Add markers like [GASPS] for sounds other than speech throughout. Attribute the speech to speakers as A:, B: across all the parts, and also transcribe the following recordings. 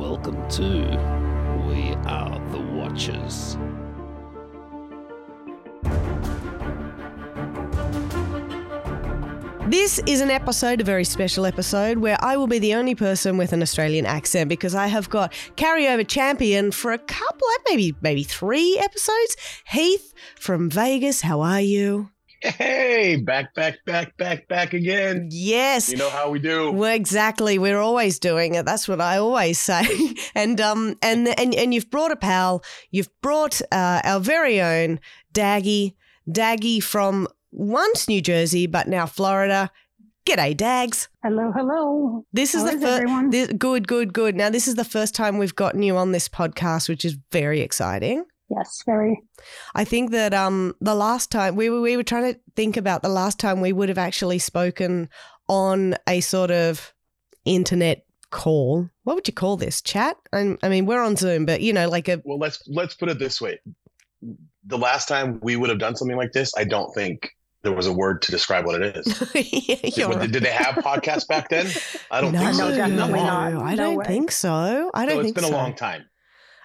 A: Welcome to We Are the Watchers.
B: This is an episode, a very special episode, where I will be the only person with an Australian accent because I have got carryover champion for a couple, maybe maybe three episodes. Heath from Vegas, how are you?
C: Hey, back, back, back, back, back again.
B: Yes.
C: You know how we do.
B: Well, exactly. We're always doing it. That's what I always [LAUGHS] say. and um and and and you've brought a pal. You've brought uh, our very own Daggie, Daggie from once New Jersey, but now Florida. G'day, Dags.
D: Hello, hello.
B: This is
D: How
B: the
D: is
B: first.
D: everyone?
B: Good, good, good. Now this is the first time we've gotten you on this podcast, which is very exciting.
D: Yes, very.
B: I think that um the last time we were we were trying to think about the last time we would have actually spoken on a sort of internet call. What would you call this? Chat? I, I mean, we're on Zoom, but you know, like a
C: Well, let's let's put it this way. The last time we would have done something like this, I don't think there was a word to describe what it is. [LAUGHS]
B: Yeah,
C: Did,
B: you're right.
C: did they have podcasts back then? I don't [LAUGHS]
B: no,
C: think so.
D: No, definitely not.
B: I don't
D: way.
B: think so. I don't think
C: so it's
B: think
C: been
B: so.
C: a long time.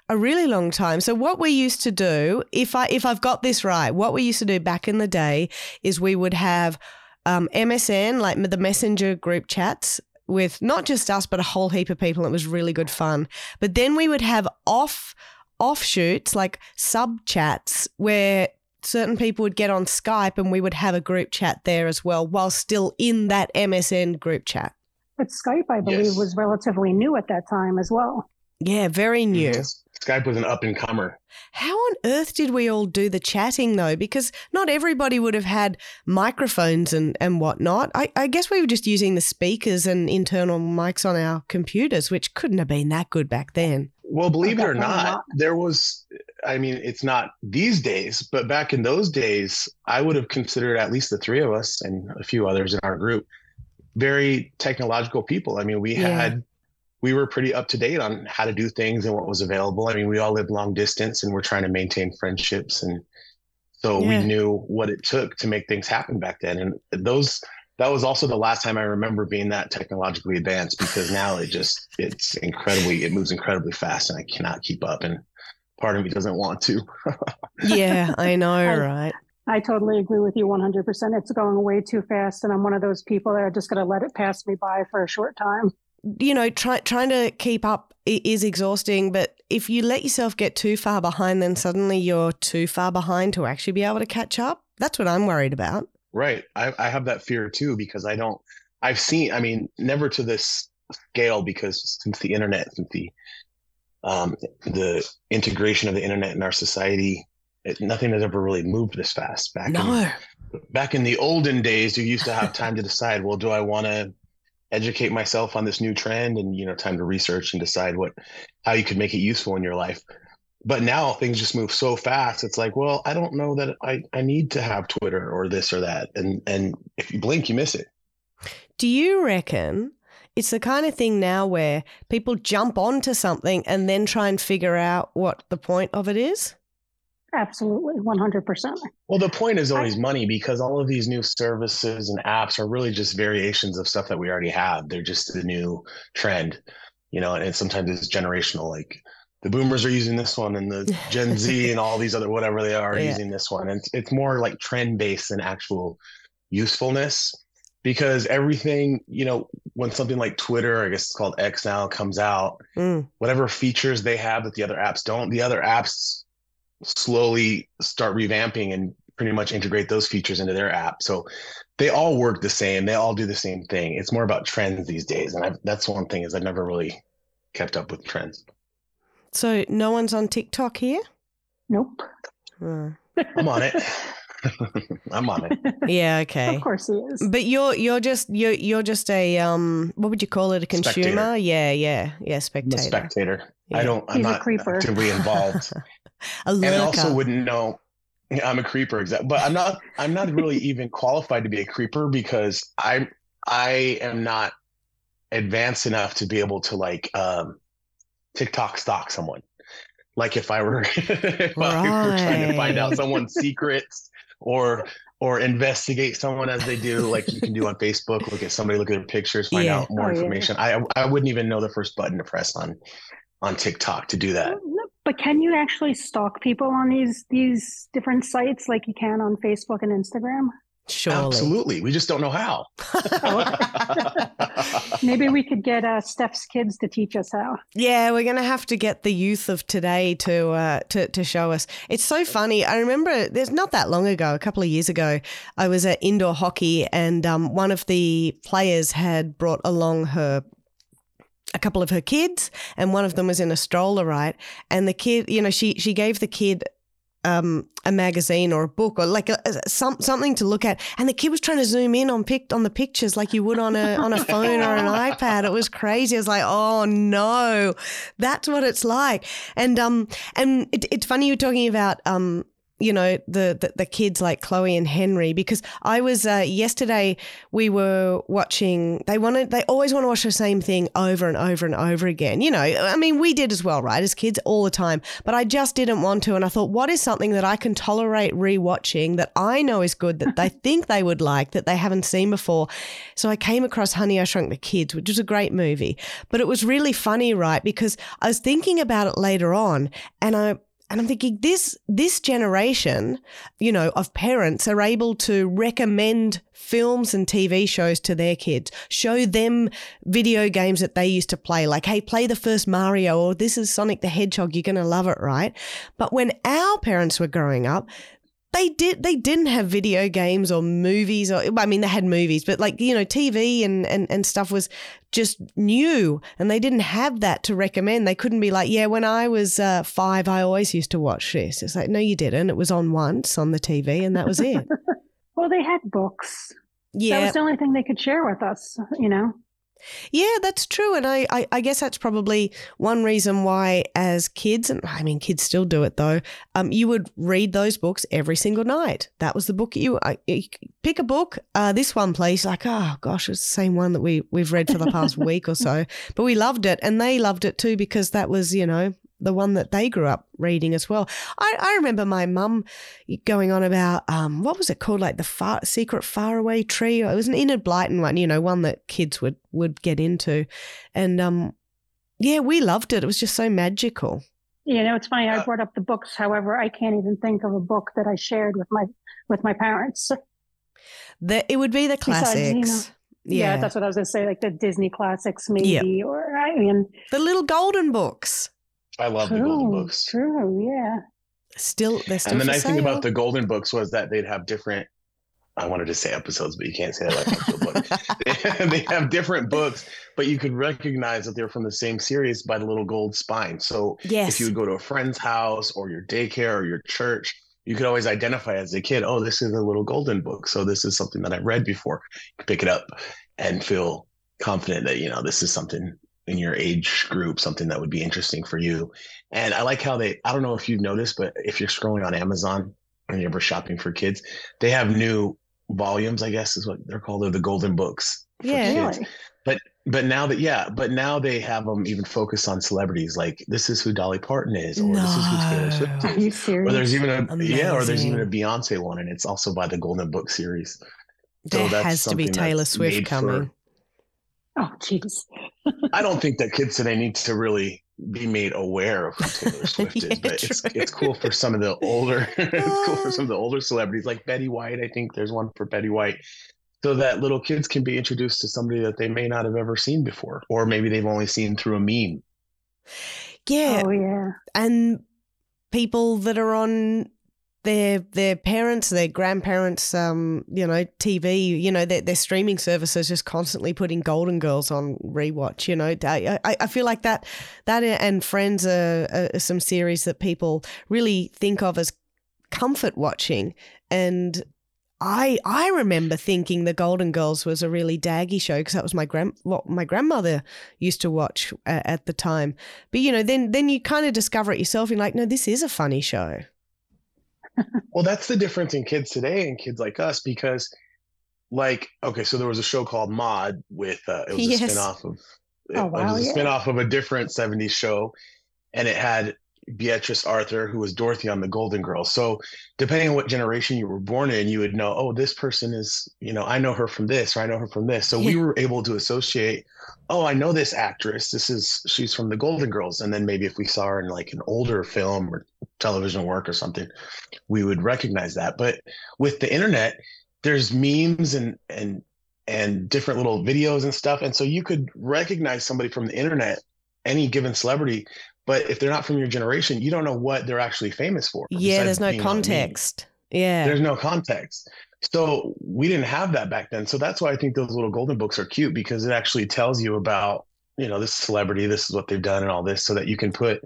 B: A really long time. So what we used to do, if I if I've got this right, what we used to do back in the day is we would have um, MSN, like the messenger group chats with not just us but a whole heap of people. It was really good fun. But then we would have off offshoots like sub chats where certain people would get on Skype and we would have a group chat there as well while still in that MSN group chat.
D: But Skype, I believe,
C: Yes.
D: was relatively new at that time as well.
B: Yeah, very mm-hmm. new.
C: Yes. Skype was an up and comer.
B: How on earth did we all do the chatting though? Because not everybody would have had microphones and, and whatnot. I, I guess we were just using the speakers and internal mics on our computers, which couldn't have been that good back then.
C: Well, believe it or not,
D: not.
C: there was. I mean, it's not these days, but back in those days, I would have considered at least the three of us and a few others in our group very technological people. I mean, we
B: Yeah.
C: had we were pretty up to date on how to do things and what was available. I mean, we all lived long distance and we're trying to maintain friendships and so
B: Yeah.
C: we knew what it took to make things happen back then. And those that was also the last time I remember being that technologically advanced because now it just it's incredibly it moves incredibly fast and I cannot keep up and part of me doesn't want to. [LAUGHS]
B: Yeah, I know,
D: I-
B: right?
D: I totally agree with you 100%. It's going way too fast, and I'm one of those people that are just going to let it pass me by for a short time.
B: You know, try, trying to keep up is exhausting, but if you let yourself get too far behind, then suddenly you're too far behind to actually be able to catch up. That's what I'm worried about.
C: Right. I, I have that fear too because I don't. I've seen. I mean, never to this scale because since the internet, since the um, the integration of the internet in our society, it, nothing has ever really moved this fast. Back
B: No.
C: in, back in the olden days, you used to have time to decide. Well, do I want to educate myself on this new trend, and you know, time to research and decide what how you could make it useful in your life. But now things just move so fast. It's like, well, I don't know that I, I need to have Twitter or this or that. And and if you blink, you miss it.
B: Do you reckon it's the kind of thing now where people jump onto something and then try and figure out what the point of it is?
D: Absolutely, 100%.
C: Well, the point is always money because all of these new services and apps are really just variations of stuff that we already have. They're just the new trend, you know, and sometimes it's generational. Like the boomers are using this one and the [LAUGHS] Gen Z and all these other whatever they are are
B: Yeah.
C: using this one. And it's, it's more like trend based than actual usefulness because everything, you know, when something like Twitter, I guess it's called X now, comes out,
B: Mm.
C: whatever features they have that the other apps don't, the other apps slowly start revamping and pretty much integrate those features into their app. So they all work the same. They all do the same thing. It's more about trends these days, and I've, that's one thing is I've never really kept up with trends.
B: So no one's on TikTok here?
D: Nope.
B: Hmm.
C: I'm on it. [LAUGHS] I'm on it. [LAUGHS]
B: Yeah, okay.
D: Of course he is.
B: But you're you're just you're you're just a um what would you call it a consumer?
C: Spectator.
B: Yeah, yeah, yeah,
C: I'm
B: spectator.
C: a spectator.
B: Yeah.
C: I don't. I'm
D: He's a
C: not
D: creeper.
C: actively involved, [LAUGHS]
B: A
C: and I also wouldn't know. I'm a creeper, exactly. But I'm not. I'm not really even qualified to be a creeper because I'm. I am not advanced enough to be able to like um, TikTok stalk someone. Like if I were, [LAUGHS] if I were trying to find out someone's secrets or or investigate someone as they do, like you can do on Facebook. Look at somebody, look at their pictures, find
B: Yeah.
C: out more
D: Oh, yeah.
C: information. I I wouldn't even know the first button to press on on TikTok to do that.
D: But can you actually stalk people on these these different sites like you can on Facebook and Instagram?
B: Surely.
C: Absolutely. We just don't know how. [LAUGHS] [LAUGHS]
D: Maybe we could get uh, Steph's kids to teach us how.
B: Yeah, we're gonna have to get the youth of today to uh, to to show us. It's so funny. I remember there's not that long ago, a couple of years ago, I was at indoor hockey, and um, one of the players had brought along her a couple of her kids, and one of them was in a stroller, right? And the kid, you know, she she gave the kid um, a magazine or a book or like a, a, some, something to look at, and the kid was trying to zoom in on pic- on the pictures like you would on a on a phone or an iPad. It was crazy. I was like, oh no, that's what it's like. And um and it, it's funny you're talking about um you know the, the, the kids like Chloe and Henry because I was uh, yesterday we were watching they wanted they always want to watch the same thing over and over and over again you know I mean we did as well right as kids all the time but I just didn't want to and I thought what is something that I can tolerate rewatching that I know is good that they [LAUGHS] think they would like that they haven't seen before? So I came across Honey I Shrunk the Kids which was a great movie but it was really funny right because I was thinking about it later on and I and I'm thinking this this generation, you know, of parents are able to recommend films and TV shows to their kids, show them video games that they used to play, like, hey, play the first Mario or this is Sonic the Hedgehog, you're gonna love it, right? But when our parents were growing up, they did they didn't have video games or movies or I mean they had movies but like you know TV and and, and stuff was just new and they didn't have that to recommend. They couldn't be like yeah when I was uh, five I always used to watch this. It's like no you didn't. It was on once on the TV and that was it. [LAUGHS]
D: Well they had books.
B: Yeah
D: that was the only thing they could share with us you know
B: yeah, that's true. And I, I, I, guess that's probably one reason why, as kids, and I mean, kids still do it though, um, you would read those books every single night. That was the book you, I, you pick a book, uh, this one, please. Like, oh gosh, it's the same one that we, we've read for the past [LAUGHS] week or so. But we loved it. And they loved it too because that was, you know, the one that they grew up reading as well. I, I remember my mum going on about um, what was it called, like the far, secret faraway tree. It was an Enid Blyton one, you know, one that kids would would get into, and um, yeah, we loved it. It was just so magical.
D: You know, it's funny. I uh, brought up the books. However, I can't even think of a book that I shared with my with my parents. [LAUGHS]
B: The, it would be the classics.
D: Besides, you know, yeah. yeah. that's what I was going to say, like the Disney classics, maybe, yep. or I mean,
B: the little golden books.
C: I love true, the golden books.
D: True, yeah.
B: Still, they're still.
C: And the nice
B: sale.
C: thing about the golden books was that they'd have different. I wanted to say episodes, but you can't say that like book. [LAUGHS] they have different books, but you could recognize that they're from the same series by the little gold spine. So
B: yes.
C: if you would go to a friend's house or your daycare or your church, you could always identify as a kid, oh, this is a little golden book. So this is something that I've read before. You pick it up and feel confident that, you know, this is something in your age group something that would be interesting for you. And I like how they, I don't know if you've noticed, but if you're scrolling on Amazon and you're ever shopping for kids, they have new volumes, I guess is what they're called. They're the golden books.
B: Yeah.
C: But, but now that, yeah, but now they have them even focus on celebrities. Like this is who Dolly Parton is, or
B: no.
C: this is who Taylor Swift is.
D: Are you serious?
C: Or there's even a,
B: Amazing.
C: yeah, or there's even a Beyonce one and it's also by the golden book series.
B: There has to be Taylor Swift coming.
C: For,
D: Oh, jeez.
C: I don't think that kids today need to really be made aware of who Taylor [LAUGHS] Swift
B: Yeah,
C: is, but it's it's cool for some of the older [LAUGHS] it's cool for some of the older celebrities like Betty White. I think there's one for Betty White. So that little kids can be introduced to somebody that they may not have ever seen before, or maybe they've only seen through a meme.
B: Yeah.
D: Oh, yeah.
B: and people that are on their their parents, their grandparents, um, you know, TV, you know, their, their streaming services just constantly putting Golden Girls on rewatch. You know, I, I, feel like that that and Friends are, are some series that people really think of as comfort watching, and I I remember thinking the Golden Girls was a really daggy show because that was my grand what my grandmother used to watch uh, at the time. But you know, then then you kind of discover it yourself. And like, no, this is a funny show.
C: Well, that's the difference in kids today and kids like us because, like, okay, so there was a show called Maude with uh, it was
B: Yes.
C: a spinoff of it,
D: Oh,
C: it was a
D: yeah.
C: spinoff of a different '70s show, and it had Beatrice Arthur, who was Dorothy on the Golden Girls. So depending on what generation you were born in, you would know, oh, this person is, you know, I know her from this, or I know her from this. So we were able to associate, oh, I know this actress. This is she's from the Golden Girls. And then maybe if we saw her in like an older film or television work or something, we would recognize that. But with the internet, there's memes and and and different little videos and stuff. And so you could recognize somebody from the internet, any given celebrity, but if they're not from your generation, you don't know what they're actually famous for.
B: Yeah, there's no
C: being on a meme.
B: context. Yeah.
C: There's no context. So we didn't have that back then. So that's why I think those little golden books are cute because it actually tells you about, you know, this celebrity, this is what they've done and all this so that you can put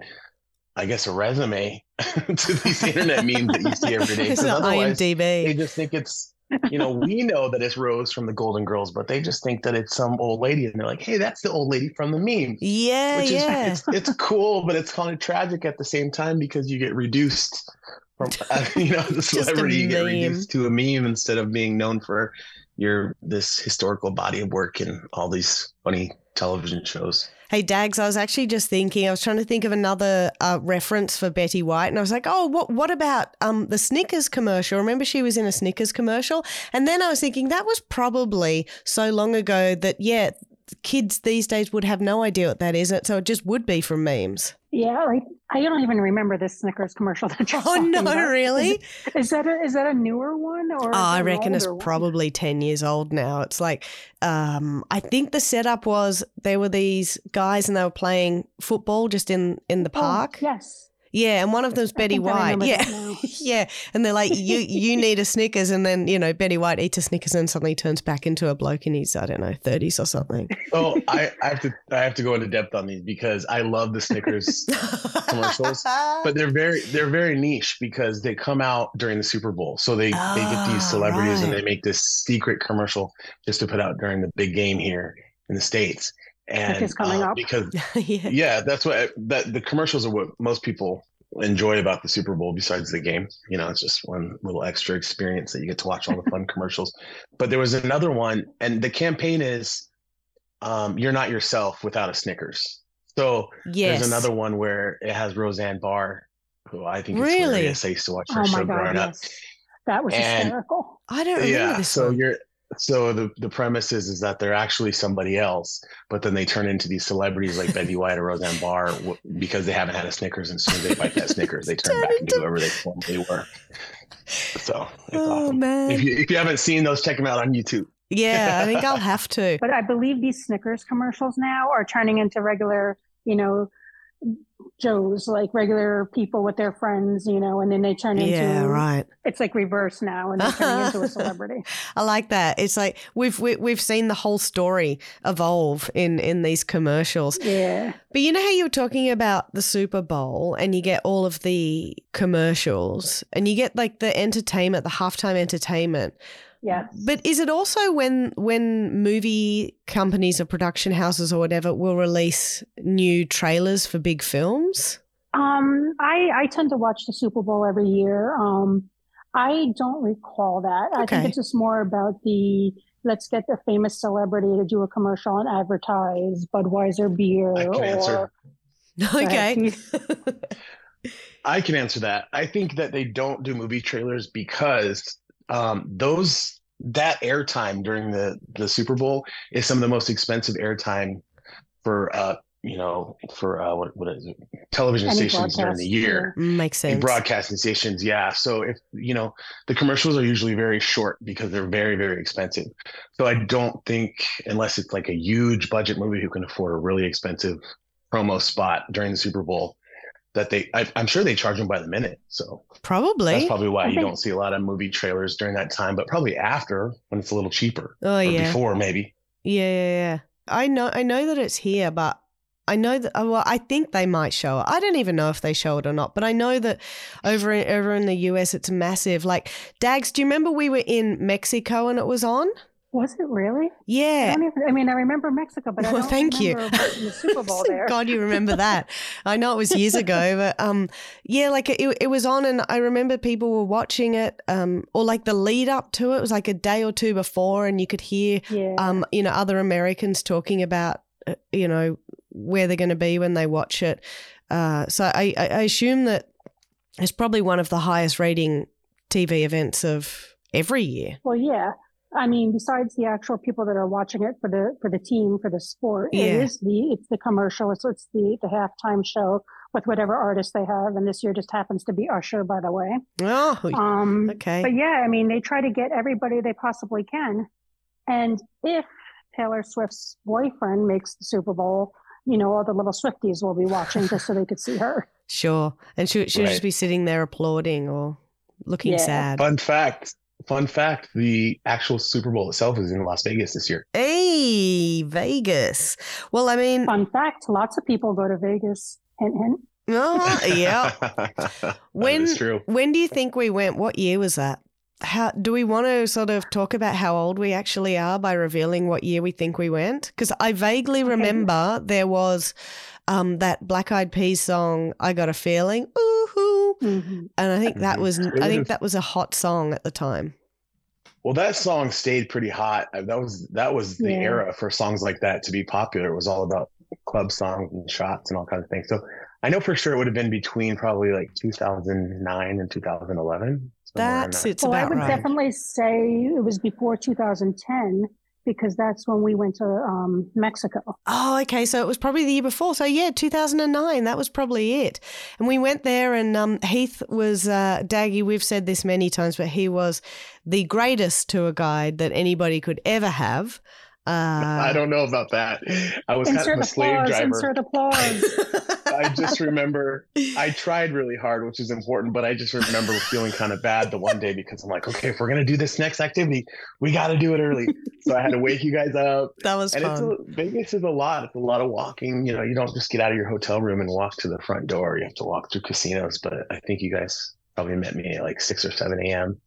C: I guess a resume [LAUGHS] to these internet memes that you see every day. [LAUGHS]
B: It's
C: 'Cause
B: not
C: otherwise, they
B: IMDb.
C: just think it's you know we [LAUGHS] know that it's rose from the golden girls but they just think that it's some old lady and they're like hey that's the old lady from the meme
B: Yeah,
C: which
B: yeah.
C: is it's, it's [LAUGHS] cool but it's kind of tragic at the same time because you get reduced from [LAUGHS] uh, you know the celebrity you get reduced to a meme instead of being known for your this historical body of work and all these funny television shows
B: Hey, Dags, I was actually just thinking, I was trying to think of another uh, reference for Betty White, and I was like, oh, what what about um, the Snickers commercial? Remember she was in a Snickers commercial? And then I was thinking that was probably so long ago that, yeah, kids these days would have no idea what that is, so it just would be from memes.
D: Yeah, like I don't even remember this Snickers commercial [LAUGHS] that you're
B: Oh, no,
D: about.
B: really?
D: Is, is that a is that a newer one or?
B: Oh, I reckon it's
D: one?
B: probably 10 years old now. It's like, um, I think the setup was there were these guys and they were playing football just in, in the
D: Oh,
B: park.
D: yes.
B: Yeah, and one of them's Betty White. Yeah. [LAUGHS] yeah. And they're like, you you need a Snickers and then, you know, Betty White eats a Snickers and suddenly turns back into a bloke in his, I don't know, thirties or something.
C: oh I, I have to i have to go into depth on these because i love the snickers [LAUGHS] Commercials, but they're very they're very niche because they come out during the Super Bowl. So they they get
B: Ah,
C: these celebrities and they make this secret commercial just to put out during the big game here in the states. And
D: is coming
C: uh,
D: up.
C: because [LAUGHS]
B: yeah.
C: yeah, that's what that the commercials are what most people enjoy about the Super Bowl besides the game. You know, it's just one little extra experience that you get to watch all the fun [LAUGHS] commercials. But there was another one, and the campaign is um, "You're not yourself without a Snickers." So
B: Yes.
C: there's another one where it has Roseanne Barr, who I think is
B: Really?
C: hilarious. I used to watch her
D: Oh
C: show
D: my god,
C: growing up.
D: That was
C: And-
D: hysterical.
B: I don't remember
C: Yeah.
B: this
C: So
B: one.
C: you're so the the premise is is that they're actually somebody else, but then they turn into these celebrities like Betty White or Roseanne Barr w- because they haven't had a Snickers, and as soon as they bite that Snickers, they turn
B: Turn
C: back into
B: into-
C: whoever they formerly were. So it's
B: Oh,
C: awesome.
B: man.
C: If you if you haven't seen those, check them out on YouTube.
B: yeah, I think I'll [LAUGHS] have to.
D: But I believe these Snickers commercials now are turning into regular, you know, Joes, like regular people with their friends, you know, and then they turn into
B: Yeah, right.
D: it's like reverse now and they're turning into a [LAUGHS] celebrity.
B: I like that. It's like we've we, we've seen the whole story evolve in in these commercials.
D: Yeah.
B: But you know how you were talking about the Super Bowl and you get all of the commercials and you get like the entertainment, the halftime entertainment.
D: Yes.
B: But is it also when when movie companies or production houses or whatever will release new trailers for big films?
D: Um, I I tend to watch the Super Bowl every year. Um, I don't recall that. I
B: Okay.
D: think it's just more about the let's get the famous celebrity to do a commercial and advertise Budweiser beer
C: I can
D: or Go [LAUGHS] ahead,
B: Okay. [LAUGHS]
C: I can answer that. I think that they don't do movie trailers because um, those that airtime during the the Super Bowl is some of the most expensive airtime for uh you know for uh what what is it television
D: Any
C: stations during the year.
B: Mm, Makes
C: in
B: sense.
C: broadcasting stations yeah so if you know the commercials are usually very short because they're very very expensive so i don't think unless it's like a huge budget movie who can afford a really expensive promo spot during the super bowl that they I, i'm sure they charge them by the minute so
B: Probably.
C: that's probably why
D: I
C: you
D: think-
C: don't see a lot of movie trailers during that time but probably after when it's a little cheaper
B: oh
C: or
B: yeah.
C: before maybe
B: Yeah, yeah, yeah. I know I know that it's here, but I know that uh, well, I think they might show it. I don't even know if they show it or not, but I know that over in, over in the US it's massive. Like Dags, do you remember we were in Mexico and it was on?
D: Was it really? I
B: Yeah.
D: don't even. I mean, I remember Mexico, but I
B: Well, thank you.
D: the [LAUGHS] Super Bowl there.
B: God, you remember that? I know it was years ago, [LAUGHS] but um, yeah, like it, it was on, and I remember people were watching it, um, or like the lead up to it it was like a day or two before, and you could hear
D: Yeah.
B: um, you know, other Americans talking about, uh, you know, where they're going to be when they watch it. Uh, so I, I I assume that it's probably one of the highest rating TV events of every year.
D: Well, yeah. I mean, besides the actual people that are watching it for the for the team for the sport,
B: Yeah.
D: it is the it's the commercial. It's it's the the halftime show with whatever artist they have, and this year just happens to be Usher, by the way.
B: Oh,
D: Um,
B: okay.
D: But yeah, I mean, they try to get everybody they possibly can, and if Taylor Swift's boyfriend makes the Super Bowl, you know, all the little Swifties will be watching just so they could see her. [LAUGHS]
B: Sure. And she'll, she'll just be sitting there applauding or looking
D: Yeah.
B: sad.
C: Fun fact. Fun fact: the actual Super Bowl itself is in Las Vegas this year.
B: Hey, Vegas. Well, I mean,
D: Fun fact: lots of people go to Vegas. Hint, hint.
B: oh, yeah. [LAUGHS] When-
C: true.
B: When do you think we went? What year was that? How do we want to sort of talk about how old we actually are by revealing what year we think we went? Because I vaguely
D: Okay.
B: remember there was um, that Black Eyed Peas song, "I Got a Feeling," ooh,
D: Mhm.
B: and I think that was
C: It
B: I think
C: would've-
B: that was a hot song at the time.
C: Well, that song stayed pretty hot. Uh, That was that was the
D: Yeah.
C: era for songs like that to be popular. It was all about club songs and shots and all kinds of things. So I know for sure it would have been between probably like 2009 and 2011. somewhere in
B: That
C: there.
B: sits
D: Well, I would
B: right.
D: definitely say it was before 2010 because that's when we went to um, Mexico.
B: Oh, okay. So it was probably the year before. So yeah, 2009. That was probably it. And we went there, and um, Heath was uh, Daggie. We've said this many times, but he was the greatest tour guide that anybody could ever have. Uh,
C: I don't know about that. I was kind
D: Insert
C: of a slave
D: applause,
C: driver.
D: insert applause. [LAUGHS] [LAUGHS]
C: I just remember I tried really hard, which is important, but I just remember feeling kind of bad the one day because I'm like, okay, if we're gonna do this next activity, we got to do it early. So I had to wake you guys up.
B: that was
C: And it's a, Vegas is a lot. It's a lot of walking. You know, you don't just get out of your hotel room and walk to the front door. You have to walk through casinos. But I think you guys probably met me at like six or seven a.m.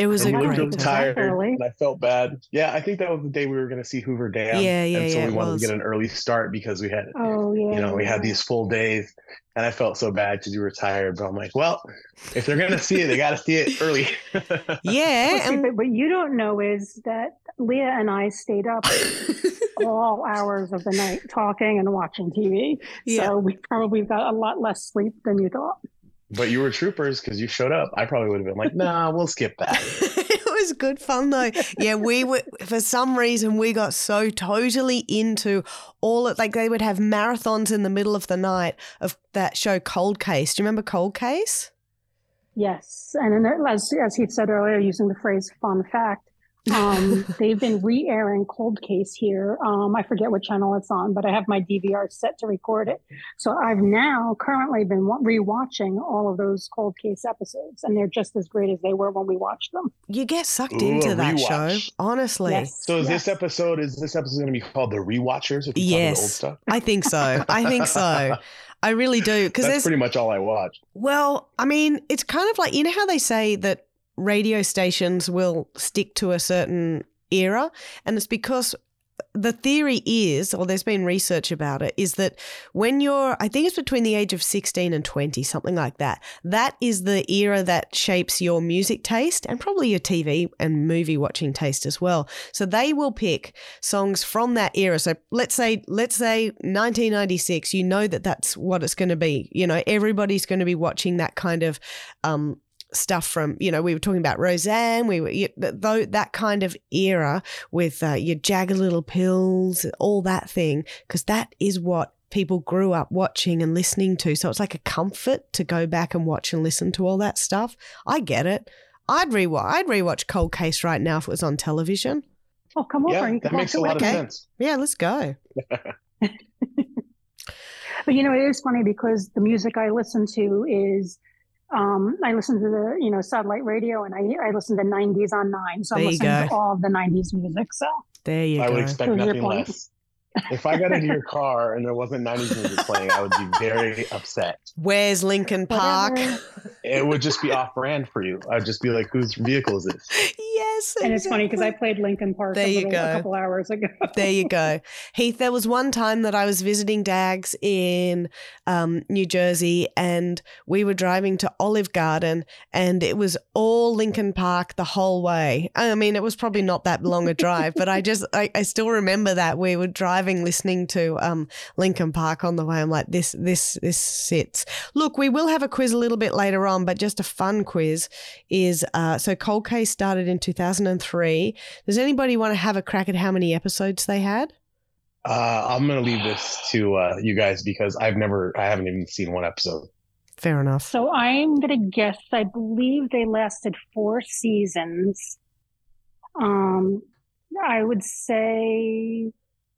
B: It was a
C: And you
B: great
C: looked
B: time.
C: tired,
D: Early.
C: and I felt bad. Yeah, I think that was the day we were going to see Hoover Dam.
B: Yeah, yeah,
C: and so
B: yeah,
C: we wanted
B: was.
C: to get an early start because we had
D: Oh yeah.
C: you know, we had these full days and I felt so bad because you were tired, but I'm like, well, if they're going to see it, they got to see it early. [LAUGHS]
B: Yeah,
D: Well, see,
B: and
D: but what you don't know is that Lia and I stayed up [LAUGHS] all hours of the night talking and watching TV.
B: yeah.
D: So we probably got a lot less sleep than you thought.
C: But you were troopers because you showed up. I probably would have been like, nah, we'll skip that. [LAUGHS]
B: it was good fun though. Yeah, we were for some reason we got so totally into all it like they would have marathons in the middle of the night of that show Cold Case. Do you remember Cold Case?
D: Yes, and then as as he said earlier, using the phrase "fun fact," um, they've been re-airing Cold Case here. Um, I forget what channel it's on, but I have my DVR set to record it. So I've now currently been re watching all of those Cold Case episodes, and they're just as great as they were when we watched them.
B: You get sucked
C: Ooh,
B: into
C: a
B: that show, honestly.
D: Yes.
C: So is this episode, is this episode going to be called The Rewatchers? If you
B: Yes.
C: old stuff?
B: I think so. I think so. I really do because
C: That's pretty much all I watch.
B: Well, I mean, it's kind of like you know how they say that radio stations will stick to a certain era, and it's because the theory is, or there's been research about it, is that when you're, I think it's between the age of 16 and 20, something like that, that is the era that shapes your music taste and probably your TV and movie watching taste as well. So they will pick songs from that era. So let's say, let's say 1996, you know that that's what it's going to be. You know, everybody's going to be watching that kind of, um, stuff from you know we were talking about Roseanne we were you, though that kind of era with uh, your jagged little pills all that thing because that is what people grew up watching and listening to. So it's like a comfort to go back and watch and listen to all that stuff. I get it. I'd rewatch I'd rewatch Cold Case right now if it was on television.
D: Oh, come over.
C: Yeah,
D: you
C: that
D: can
C: makes a lot
D: with
C: of sense.
B: yeah let's go. [LAUGHS]
D: But you know, it is funny because the music I listen to is um, I listen to the you know satellite radio and I I listen to 90s on nine, so I'm listening
B: go.
D: to all of the 90s music. So
B: there you
C: I
B: go
C: would expect
D: Prove your
C: nothing
D: point.
C: less. If I got into your car and there wasn't 90s music playing, I would be very upset.
B: where's Linkin Park
D: whatever.
C: It would just be off brand for you. I'd just be like, whose vehicle is this? [LAUGHS]
B: yes Yes.
D: And it's funny because I played Linkin Park
B: There
D: a,
B: you go.
D: a couple hours ago.
B: There you go. [LAUGHS] Heath, there was one time that I was visiting Dags in um, New Jersey and we were driving to Olive Garden and it was all Linkin Park the whole way. I mean, it was probably not that long a drive, but I just, I, I still remember that we were driving listening to um, Linkin Park on the way. I'm like, this, this, this sits. Look, we will have a quiz a little bit later on, but just a fun quiz is uh, so Cold Case started in 2003. Does anybody want to have a crack at how many episodes they had?
C: Uh, I'm gonna leave this to uh, you guys because I've never, I haven't even seen one episode.
B: Fair enough.
D: So I'm going to guess, I believe they lasted four seasons. Um, I would say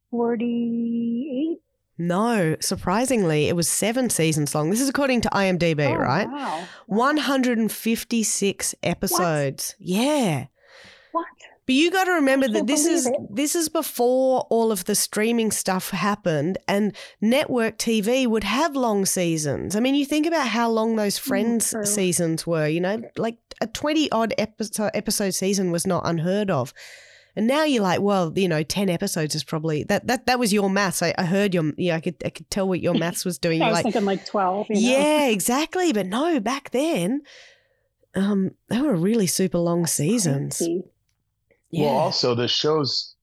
D: 48.
B: No, surprisingly, it was seven seasons long. This is according to IMDb,
D: Oh,
B: right?
D: Wow.
B: 156 episodes. Yeah.
D: What?
B: But you got to remember that this is
D: it.
B: this is before all of the streaming stuff happened and network TV would have long seasons. I mean, you think about how long those Friends
D: true.
B: seasons were, you know, like a 20 odd episode episode season was not unheard of. And now you're like, well, you know, 10 episodes is probably that that that was your maths. I, I heard your yeah, I could I could tell what your maths was doing. [LAUGHS]
D: I was
B: like,
D: thinking like 12. You know?
B: yeah, exactly. But no, back then, um, they were really super long seasons.
D: Crazy.
B: Yeah.
C: Well, also the show's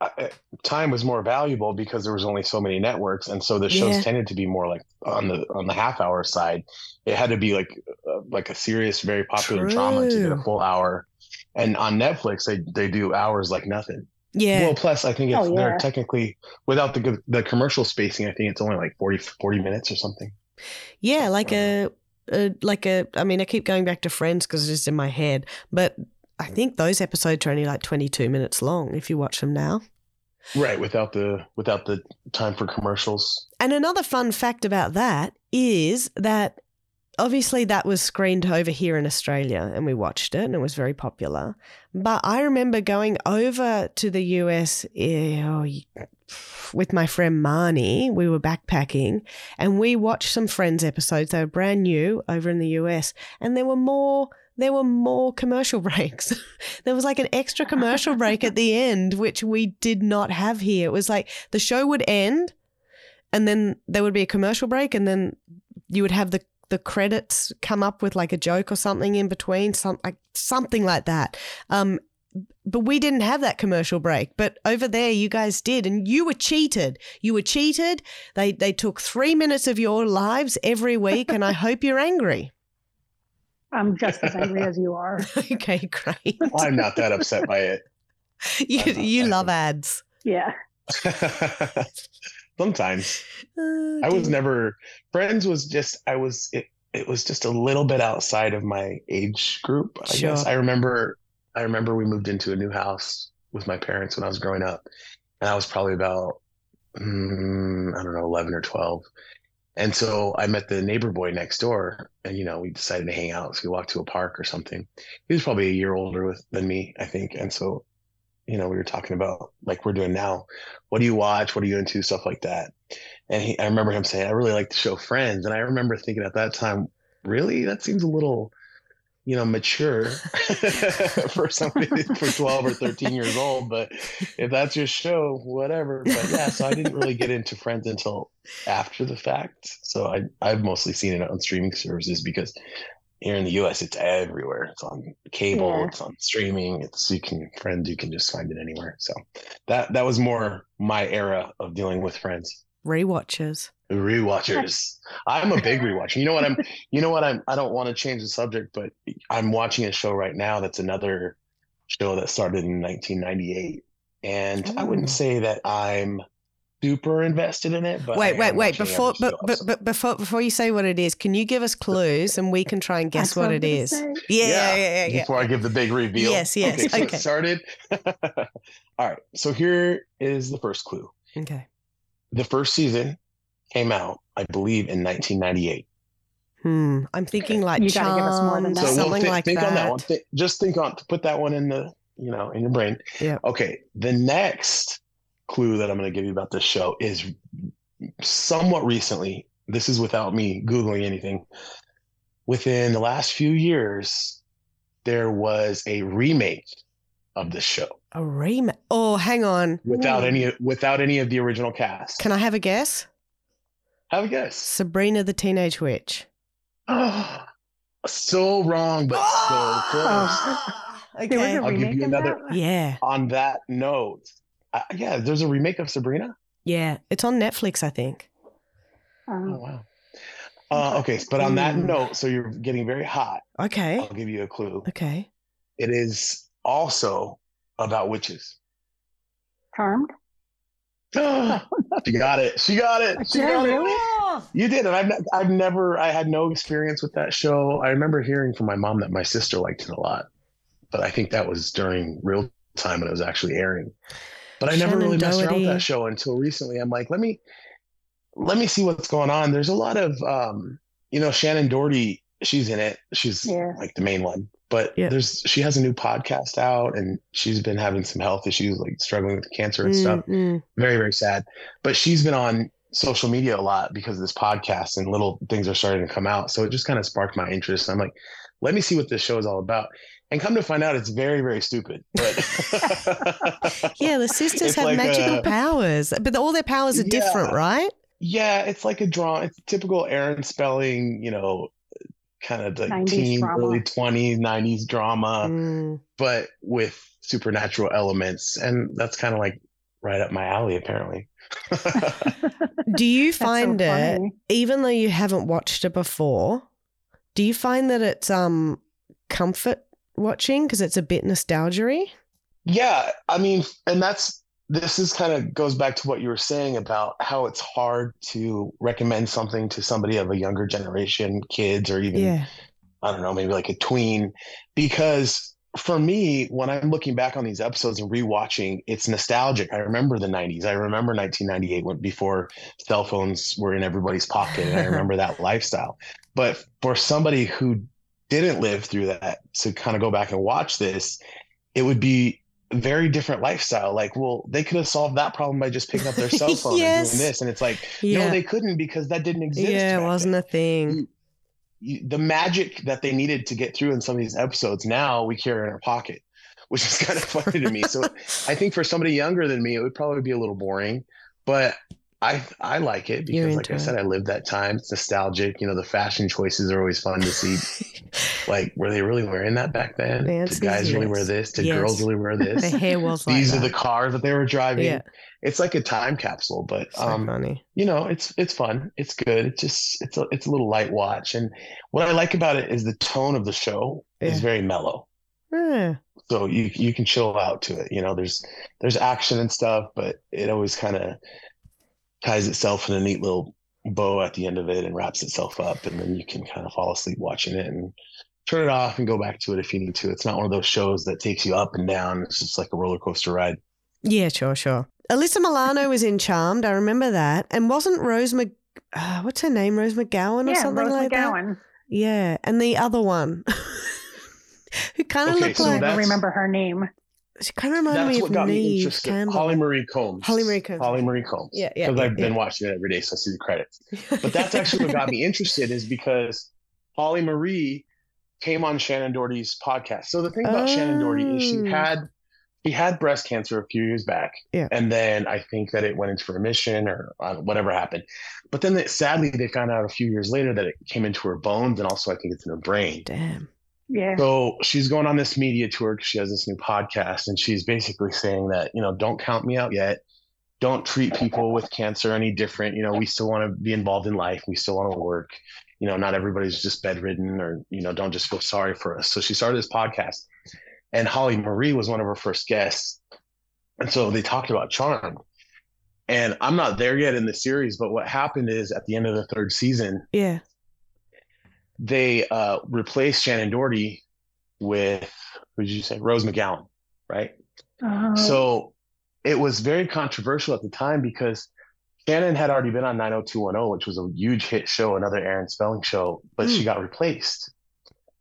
C: uh, uh, time was more valuable because there was only so many networks, and so the shows
B: Yeah.
C: tended to be more like on the on the half hour side. It had to be like uh, like a serious, very popular drama to get a full hour. And on Netflix, they they do hours like nothing.
B: yeah.
C: Well, plus I think it's,
D: Oh,
C: they're
D: yeah.
C: technically without the the commercial spacing. I think it's only like 40, 40 minutes or something.
B: Yeah, like a, a like a. I mean, I keep going back to Friends because it's just in my head, but I think those episodes are only like twenty two minutes long if you watch them now.
C: Right, without the without the time for commercials.
B: And another fun fact about that is that obviously that was screened over here in Australia and we watched it and it was very popular. But I remember going over to the US eh, oh, with my friend Marnie. We were backpacking and we watched some Friends episodes. They were brand new over in the US and there were more. There were more commercial [LAUGHS] breaks. there was like an extra commercial break at the [LAUGHS] end, which we did not have here. It was like the show would end and then there would be a commercial break and then you would have the the credits come up with like a joke or something in between some like something like that. Um but we didn't have that commercial break. But over there you guys did and you were cheated. You were cheated. They they took 3 minutes of your lives every week and i hope you're angry
D: I'm just as angry as you are. [LAUGHS]
B: okay great
C: I'm not that upset by it. [LAUGHS]
B: you, you love ads
D: Yeah. [LAUGHS]
C: Sometimes.
B: Oh,
C: I was never Friends was just I was it, it was just a little bit outside of my age group, I
B: Sure.
C: guess. I remember I remember we moved into a new house with my parents when I was growing up. And I was probably about mm, I don't know, 11 or 12. And so I met the neighbor boy next door and you know, we decided to hang out. So we walked to a park or something. He was probably a year older with, than me, I think. And so you know, we were talking about like we're doing now. What do you watch? What are you into? Stuff like that. And he, I remember him saying, I really like the show Friends. And I remember thinking at that time, really? That seems a little, you know, mature [LAUGHS] for somebody [LAUGHS] for 12 or 13 years old. But if that's your show, whatever. But yeah, so I didn't really get into Friends until after the fact. So I, I've mostly seen it on streaming services because here in the US, it's everywhere. It's on cable,
D: Yeah.
C: it's on streaming. It's you can Friends, you can just find it anywhere. So that that was more my era of dealing with Friends.
B: rewatches
C: Rewatchers. I'm a big rewatcher. You know what I'm you know what I'm I don't want to change the subject, but I'm watching a show right now that's another show that started in 1998. And I wouldn't oh. say that I'm super invested in it, but
B: wait wait wait before but, but but before before you say what it is can you give us clues and we can try and guess
D: That's
B: what
D: it is?
B: it
D: was
B: is
D: gonna say.
B: yeah yeah yeah, yeah.
C: Before I give the big reveal.
B: Yes, yes,
C: Okay, so
B: okay.
C: it started. [LAUGHS] All right. So here is the first clue.
B: okay
C: The first season came out, I believe, in 1998.
B: Hmm. I'm thinking like
D: You gotta give us more than that.
C: So we'll
B: something
C: thi-
B: like
C: think
B: that.
C: on that one. Thi- just think on put that one in the you know in your brain.
B: Yeah.
C: Okay. The next clue that I'm going to give you about this show is somewhat recently. This is without me googling anything. Within the last few years, there was a remake of this show
B: A remake. Oh, hang on.
C: without any without any of the original cast.
B: Can I have a guess?
C: Have a guess.
B: Sabrina the Teenage Witch. [GASPS]
C: so wrong, but so close. [GASPS] [GASPS]
D: There was
B: okay.
D: a
C: I'll give you another-
D: that?
B: Yeah.
C: On that note, uh, yeah, there's a remake of Sabrina.
B: Yeah. It's on Netflix, I think.
C: Oh
D: Um,
C: wow. Uh, okay, but on that
B: Mm.
C: note, so you're getting very hot.
B: Okay.
C: I'll give you a clue.
B: Okay.
C: It is also about witches.
D: Charmed?
C: She got it. She got it. She got it.
D: really?
C: You did, and I've ne- I've never I had no experience with that show. I remember hearing from my mom that my sister liked it a lot, but I think that was during real time when it was actually airing. But I never really messed around with that show until recently. I'm like, let me let me see what's going on. There's a lot of um, you know, Shannen Doherty. She's in it. She's
D: Yeah.
C: like the main one. But
B: Yeah.
C: there's she has a new podcast out, and she's been having some health issues, like struggling with cancer and stuff
B: Mm, mm.
C: very very sad but she's been on social media a lot because of this podcast and little things are starting to come out so it just kind of sparked my interest i'm like let me see what this show is all about and come to find out it's very very stupid but [LAUGHS]
B: Yeah, the sisters have
C: like
B: magical
C: a-
B: powers, but all their powers are different, right?
C: yeah it's like a draw it's typical aaron spelling you know kind of like teen
D: drama.
C: early 20s 90s drama
B: Mm.
C: but with supernatural elements. And that's kind of like right up my alley apparently.
B: Do you [LAUGHS]
D: That's so
B: find it, even though you haven't watched it before, do you find that it's um comfort watching? Because it's a bit nostalgia
C: Yeah, I mean, and that's this is kind of goes back to what you were saying about how it's hard to recommend something to somebody of a younger generation, kids, or even
B: Yeah.
C: I don't know, maybe like a tween, because for me, when I'm looking back on these episodes and rewatching, it's nostalgic. I remember the '90s. I remember 1998 when before cell phones were in everybody's pocket, and I [LAUGHS] remember that lifestyle. But for somebody who didn't live through that to kind of go back and watch this, it would be very different lifestyle. Like, well, they could have solved that problem by just picking up their cell [LAUGHS] phone
B: Yes.
C: and doing this, and it's like,
B: Yeah.
C: no, they couldn't because that didn't exist.
B: yeah, it wasn't
C: then
B: a thing.
C: you, the magic that they needed to get through in some of these episodes now we carry in our pocket which is kind of [LAUGHS] funny to me so i think for somebody younger than me it would probably be a little boring but i i like it because like i said i lived that time it's nostalgic you know the fashion choices are always fun to see [LAUGHS] like were they really wearing that back then
B: The
C: did
B: answer is
C: guys really wear this did
B: Yes.
C: girls really wear [LAUGHS] this
B: the hair was like
C: these are
B: that.
C: the cars that they were driving
B: Yeah.
C: it's like a time capsule but
B: So
C: um
B: funny.
C: you know it's it's fun it's good it's just it's a it's a little light watch and what i like about it is the tone of the show
B: Yeah.
C: is very mellow
B: Yeah.
C: so you you can chill out to it you know there's there's action and stuff but it always kind of ties itself in a neat little bow at the end of it and wraps itself up and then you can kind of fall asleep watching it and turn it off and go back to it if you need to it's not one of those shows that takes you up and down it's just like a roller coaster ride
B: Yeah, sure, sure. Alyssa Milano was in Charmed. I remember that. And wasn't Rose Mc... Uh, what's her name? Rose McGowan or
D: Yeah,
B: something
D: Rose
B: like that?
D: McGowan.
B: Yeah. And the other one [LAUGHS] who kind of
C: Okay,
B: looked
C: so
D: I
B: like...
C: that-
D: don't remember her name.
B: She kind of reminded
C: That's
B: me
C: what
B: of
C: got me interested.
B: Campbell.
C: Holly Marie Combs.
B: Holly Marie Combs.
C: Holly Marie Combs.
B: Yeah, yeah,
C: Because
B: yeah,
C: I've been
B: yeah.
C: watching it every day, so I see the credits. [LAUGHS] But that's actually what got me interested is because Holly Marie came on Shannen Doherty's podcast. So the thing about Shannen Doherty is she
B: Oh.
C: had she had breast cancer a few years back,
B: Yeah.
C: and then I think that it went into remission or uh, whatever happened. But then they, sadly they found out a few years later that it came into her bones, and also I think it's in her brain.
B: Damn.
D: Yeah.
C: So she's going on this media tour because she has this new podcast, and she's basically saying that you know don't count me out yet. Don't treat people with cancer any different. You know, we still want to be involved in life. We still want to work. You know, not everybody's just bedridden, or you know, don't just feel sorry for us. So she started this podcast, and Holly Marie was one of her first guests, and so they talked about Charmed. And I'm not there yet in the series, but what happened is at the end of the third season,
B: Yeah.
C: they uh, replaced Shannen Doherty with who did you say Rose McGowan, right?
D: Oh,
C: So it was very controversial at the time because Shannen had already been on 90210, which was a huge hit show, another Aaron Spelling show, but she got replaced.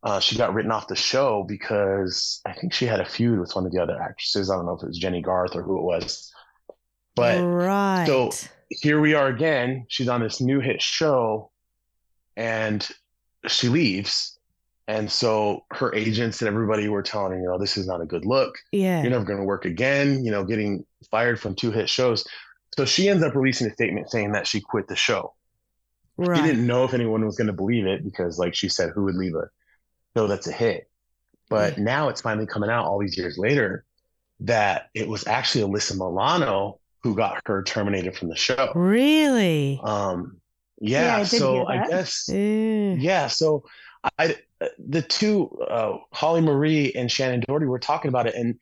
C: Uh, she got written off the show because I think she had a feud with one of the other actresses. I don't know if it was Jennie Garth or who it was. But
B: right.
C: so here we are again. She's on this new hit show and she leaves. And so her agents and everybody were telling her, you know, this is not a good look.
B: Yeah.
C: You're never going to work again, you know, getting fired from two hit shows. So she ends up releasing a statement saying that she quit the show.
B: right.
C: She didn't know if anyone was going to believe it because, like she said, who would leave a show that's a hit? But now it's finally coming out all these years later that it was actually Alyssa Milano who got her terminated from the show.
B: Really?
C: Um,
D: Yeah,
C: yeah,
D: I
C: so I guess
B: Yeah.
C: yeah. So I the two uh, Holly Marie and Shannen Doherty were talking about it, and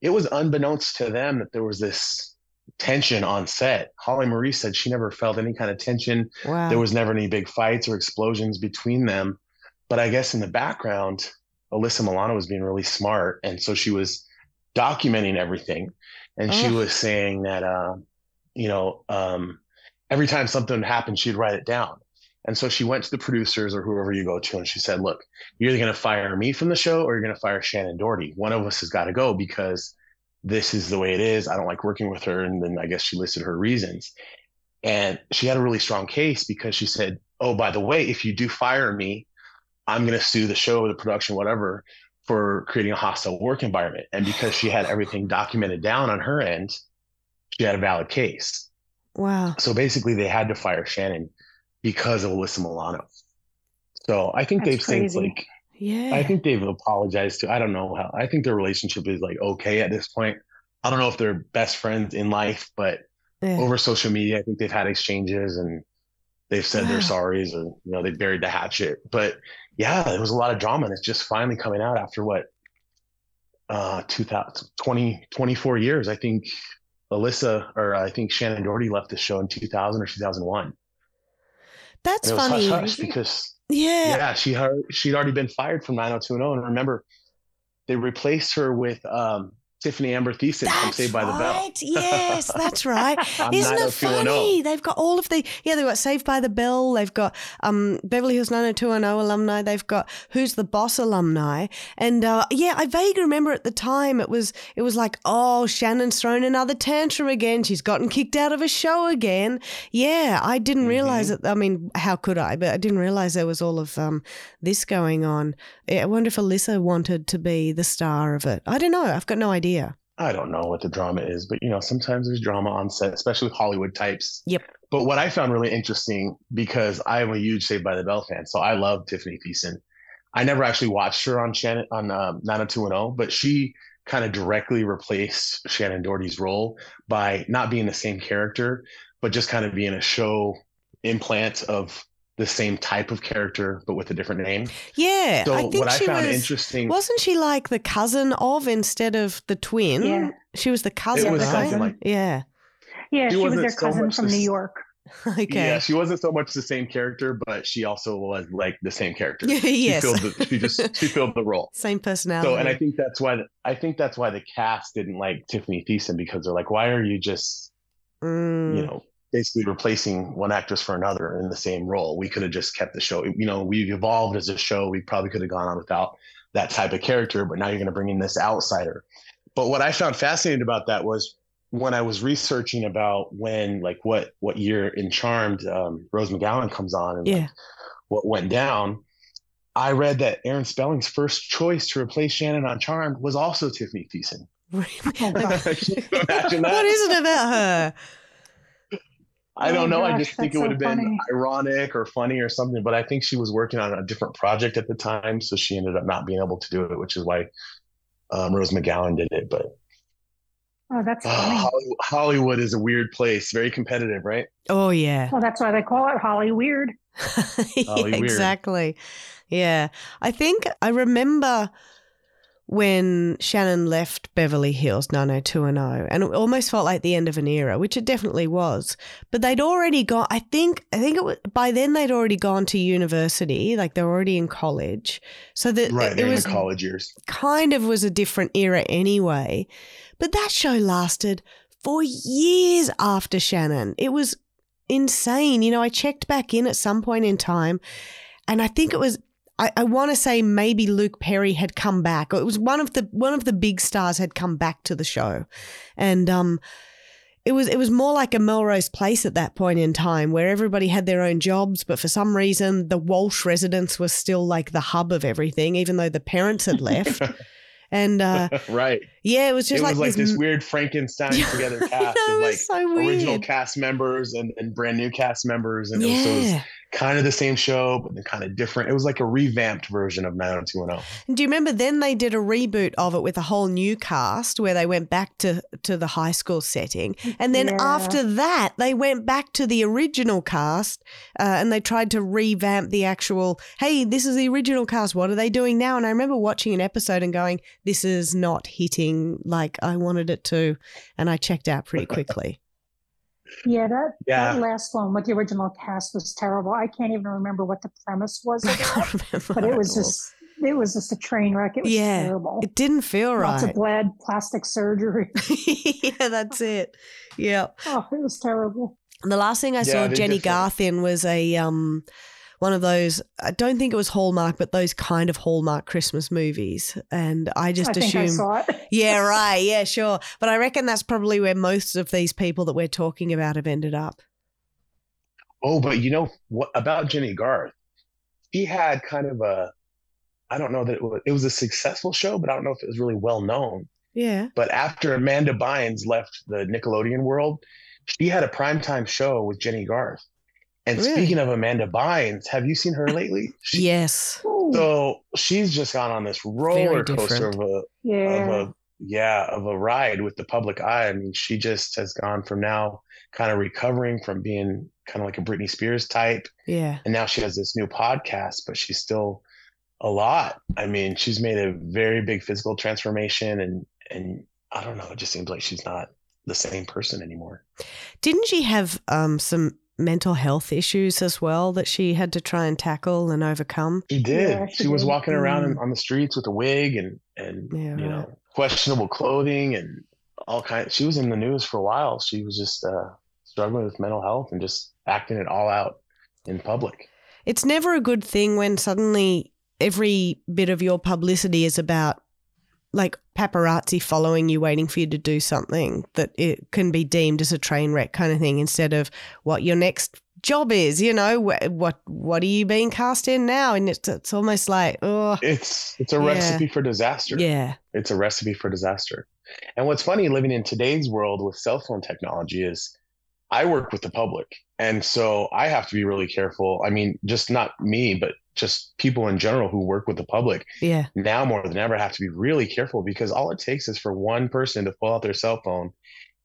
C: it was unbeknownst to them that there was this tension on set. Holly Marie said she never felt any kind of tension.
B: Wow.
C: There was never any big fights or explosions between them. But I guess in the background, Alyssa Milano was being really smart, and so she was documenting everything, and she was saying that uh, you know um, every time something happened, she'd write it down. And so she went to the producers or whoever you go to, and she said, "Look, you're either going to fire me from the show or you're going to fire Shannen Doherty. One of us has got to go because this is the way it is. I don't like working with her." And then I guess she listed her reasons, and she had a really strong case because she said, "Oh, by the way, if you do fire me, I'm going to sue the show, the production, whatever, for creating a hostile work environment." And because she had everything documented down on her end, she had a valid case.
B: wow.
C: So basically, they had to fire Shannen because of Alyssa Milano. So I think
D: That's
C: they've since
D: crazy.
C: like
B: Yeah.
C: I think they've apologized to. I don't know how. I think their relationship is like okay at this point. I don't know if they're best friends in life, but
B: yeah.
C: over social media, I think they've had exchanges and they've said
B: Wow.
C: their sorries or you know they buried the hatchet. But yeah, there was a lot of drama, and it's just finally coming out after what uh 2000 20 24 years. I think Alyssa or I think Shannen Doherty left the show in 2000 or 2001.
B: That's
C: And it was
B: funny.
C: hush hush because
B: yeah.
C: yeah, she she'd already been fired from 90210. And remember, they replaced her with um, Tiffany Amber Thiessen from
B: That's
C: Saved by the Bell.
B: right. Yes, that's right. [LAUGHS] Isn't it funny? They've got all of the yeah. They've got Saved by the Bell. They've got um, Beverly Hills 90210 alumni. They've got Who's the Boss alumni. And uh, yeah, I vaguely remember at the time it was it was like oh Shannen's thrown another tantrum again. She's gotten kicked out of a show again. Yeah, I didn't realize
C: Mm-hmm.
B: it. I mean, how could I? But I didn't realize there was all of um, this going on. Yeah, I wonder if Alyssa wanted to be the star of it. I don't know. I've got no idea.
C: I don't know what the drama is, but you know, sometimes there's drama on set, especially with Hollywood types.
B: Yep.
C: But what I found really interesting because I am a huge Saved by the Bell fan, so I love Tiffany Thiessen. I never actually watched her on Shannen on um, 90210, but she kind of directly replaced Shannen Doherty's role by not being the same character, but just kind of being a show implant of the same type of character, but with a different name.
B: Yeah,
C: So
B: I think
C: what I
B: she
C: found
B: was.
C: interesting,
B: Wasn't she like the cousin of instead of the twin?
D: Yeah.
B: She was the cousin, It
C: was
B: right?
C: something like
B: yeah.
D: Yeah,
C: She
D: she, was their
C: so
D: cousin from
C: the
D: New York. [LAUGHS]
B: okay.
C: Yeah, she wasn't so much the same character, but she also was like the same character. [LAUGHS]
B: Yeah,
C: She
B: yes.
C: filled the, she just she [LAUGHS] filled the role.
B: Same personality.
C: So, and I think that's why I think that's why the cast didn't like Tiffany Thiessen because they're like, why are you just
B: Mm,
C: you know basically replacing one actress for another in the same role? We could have just kept the show. You know, we've evolved as a show. We probably could have gone on without that type of character, but now you're going to bring in this outsider. But what I found fascinating about that was when I was researching about when, like, what what year in Charmed um, Rose McGowan comes on and like, what went down. I read that Aaron Spelling's first choice to replace Shannen on Charmed was also Tiffany Thiessen.
D: Oh, God. [LAUGHS]
C: Can you imagine [LAUGHS] that?
B: what is it about her?
C: I don't
D: Oh,
C: know. I just think it would
D: so
C: have been
D: funny.
C: ironic or funny or something. But I think she was working on a different project at the time, so she ended up not being able to do it, which is why um, Rose McGowan did it. But
D: Oh, that's
C: uh,
D: funny.
C: Hollywood, Hollywood is a weird place, very competitive, right?
B: Oh yeah.
D: Well, that's why they call it Holly Weird. [LAUGHS]
C: Holly Weird.
B: exactly. Yeah. I think I remember when Shannen left Beverly Hills 90210 and it almost felt like the end of an era, which it definitely was. But they'd already gone I think I think it was by then they'd already gone to university, like they were already in college. So that
C: Right,
B: it
C: they're in
B: was
C: the college years.
B: kind of was a different era anyway. But that show lasted for years after Shannen. It was insane. You know, I checked back in at some point in time and I think it was I, I want to say maybe Luke Perry had come back. Or it was one of the one of the big stars had come back to the show. And um it was it was more like a Melrose Place at that point in time, where everybody had their own jobs, but for some reason the Walsh residence was still like the hub of everything, even though the parents had left. [LAUGHS] and uh,
C: right.
B: yeah, it was just
C: it
B: like,
C: was like
B: this,
C: this weird Frankenstein [LAUGHS] together cast
B: know,
C: of like
B: so
C: original cast members and, and brand new cast members. And it was, so it was
B: yeah.
C: Kind of the same show, but then kind of different. It was like a revamped version of 90210.
B: And do you remember then they did a reboot of it with a whole new cast where they went back to, to the high school setting. And then
D: Yeah.
B: after that, they went back to the original cast uh, and they tried to revamp the actual, hey, this is the original cast. What are they doing now? And I remember watching an episode and going, this is not hitting like I wanted it to. And I checked out pretty [LAUGHS] quickly.
D: Yeah, that,
C: Yeah.
D: that last one with the original cast was terrible. I can't even remember what the premise was [LAUGHS]
B: I can't remember.
D: but it was just it was just a train wreck. It was
B: Yeah,
D: terrible.
B: It didn't feel
D: Lots
B: right.
D: Lots of blood, plastic surgery. [LAUGHS]
B: yeah, that's it. Yeah.
D: Oh, it was terrible.
B: And The last thing I
C: Yeah,
B: saw
C: Jennie
B: Garth in was a um one of those I don't think it was Hallmark, but those kind of Hallmark Christmas movies. And I just
D: I think
B: assume
D: I saw it. [LAUGHS]
B: Yeah, [LAUGHS] right, yeah, sure. But I reckon that's probably where most of these people that we're talking about have ended up.
C: Oh, but you know what about Jennie Garth? He had kind of a, I don't know that it was, it was a successful show, but I don't know if it was really well known.
B: Yeah.
C: But after Amanda Bynes left the Nickelodeon world, she had a primetime show with Jennie Garth. And
B: Really?
C: speaking of Amanda Bynes, have you seen her lately? She,
B: Yes.
C: So she's just gone on this roller coaster of a,
D: yeah.
C: of a yeah of a ride with the public eye. I mean, she just has gone from now kind of recovering from being kind of like a Britney Spears type,
B: Yeah.
C: and now she has this new podcast, but she's still a lot. I mean, she's made a very big physical transformation, and and I don't know, it just seems like she's not the same person anymore.
B: Didn't she have um some mental health issues as well that she had to try and tackle and overcome?
C: She did.
D: Yeah, she
C: she was
D: did.
C: walking around
B: Mm.
C: on the streets with a wig and and
B: Yeah,
C: you
B: right.
C: know questionable clothing and all kinds. She was in the news for a while. She was just uh, struggling with mental health and just acting it all out in public.
B: It's never a good thing when suddenly every bit of your publicity is about like paparazzi following you, waiting for you to do something that it can be deemed as a train wreck kind of thing instead of what your next job is. You know, Wh- what what are you being cast in now? And it's it's almost like oh
C: It's it's a
B: Yeah.
C: recipe for disaster.
B: yeah
C: It's a recipe for disaster. And what's funny living in today's world with cell phone technology is I work with the public. And so I have to be really careful. I mean, just not me, but just people in general who work with the public
B: yeah
C: now more than ever have to be really careful because all it takes is for one person to pull out their cell phone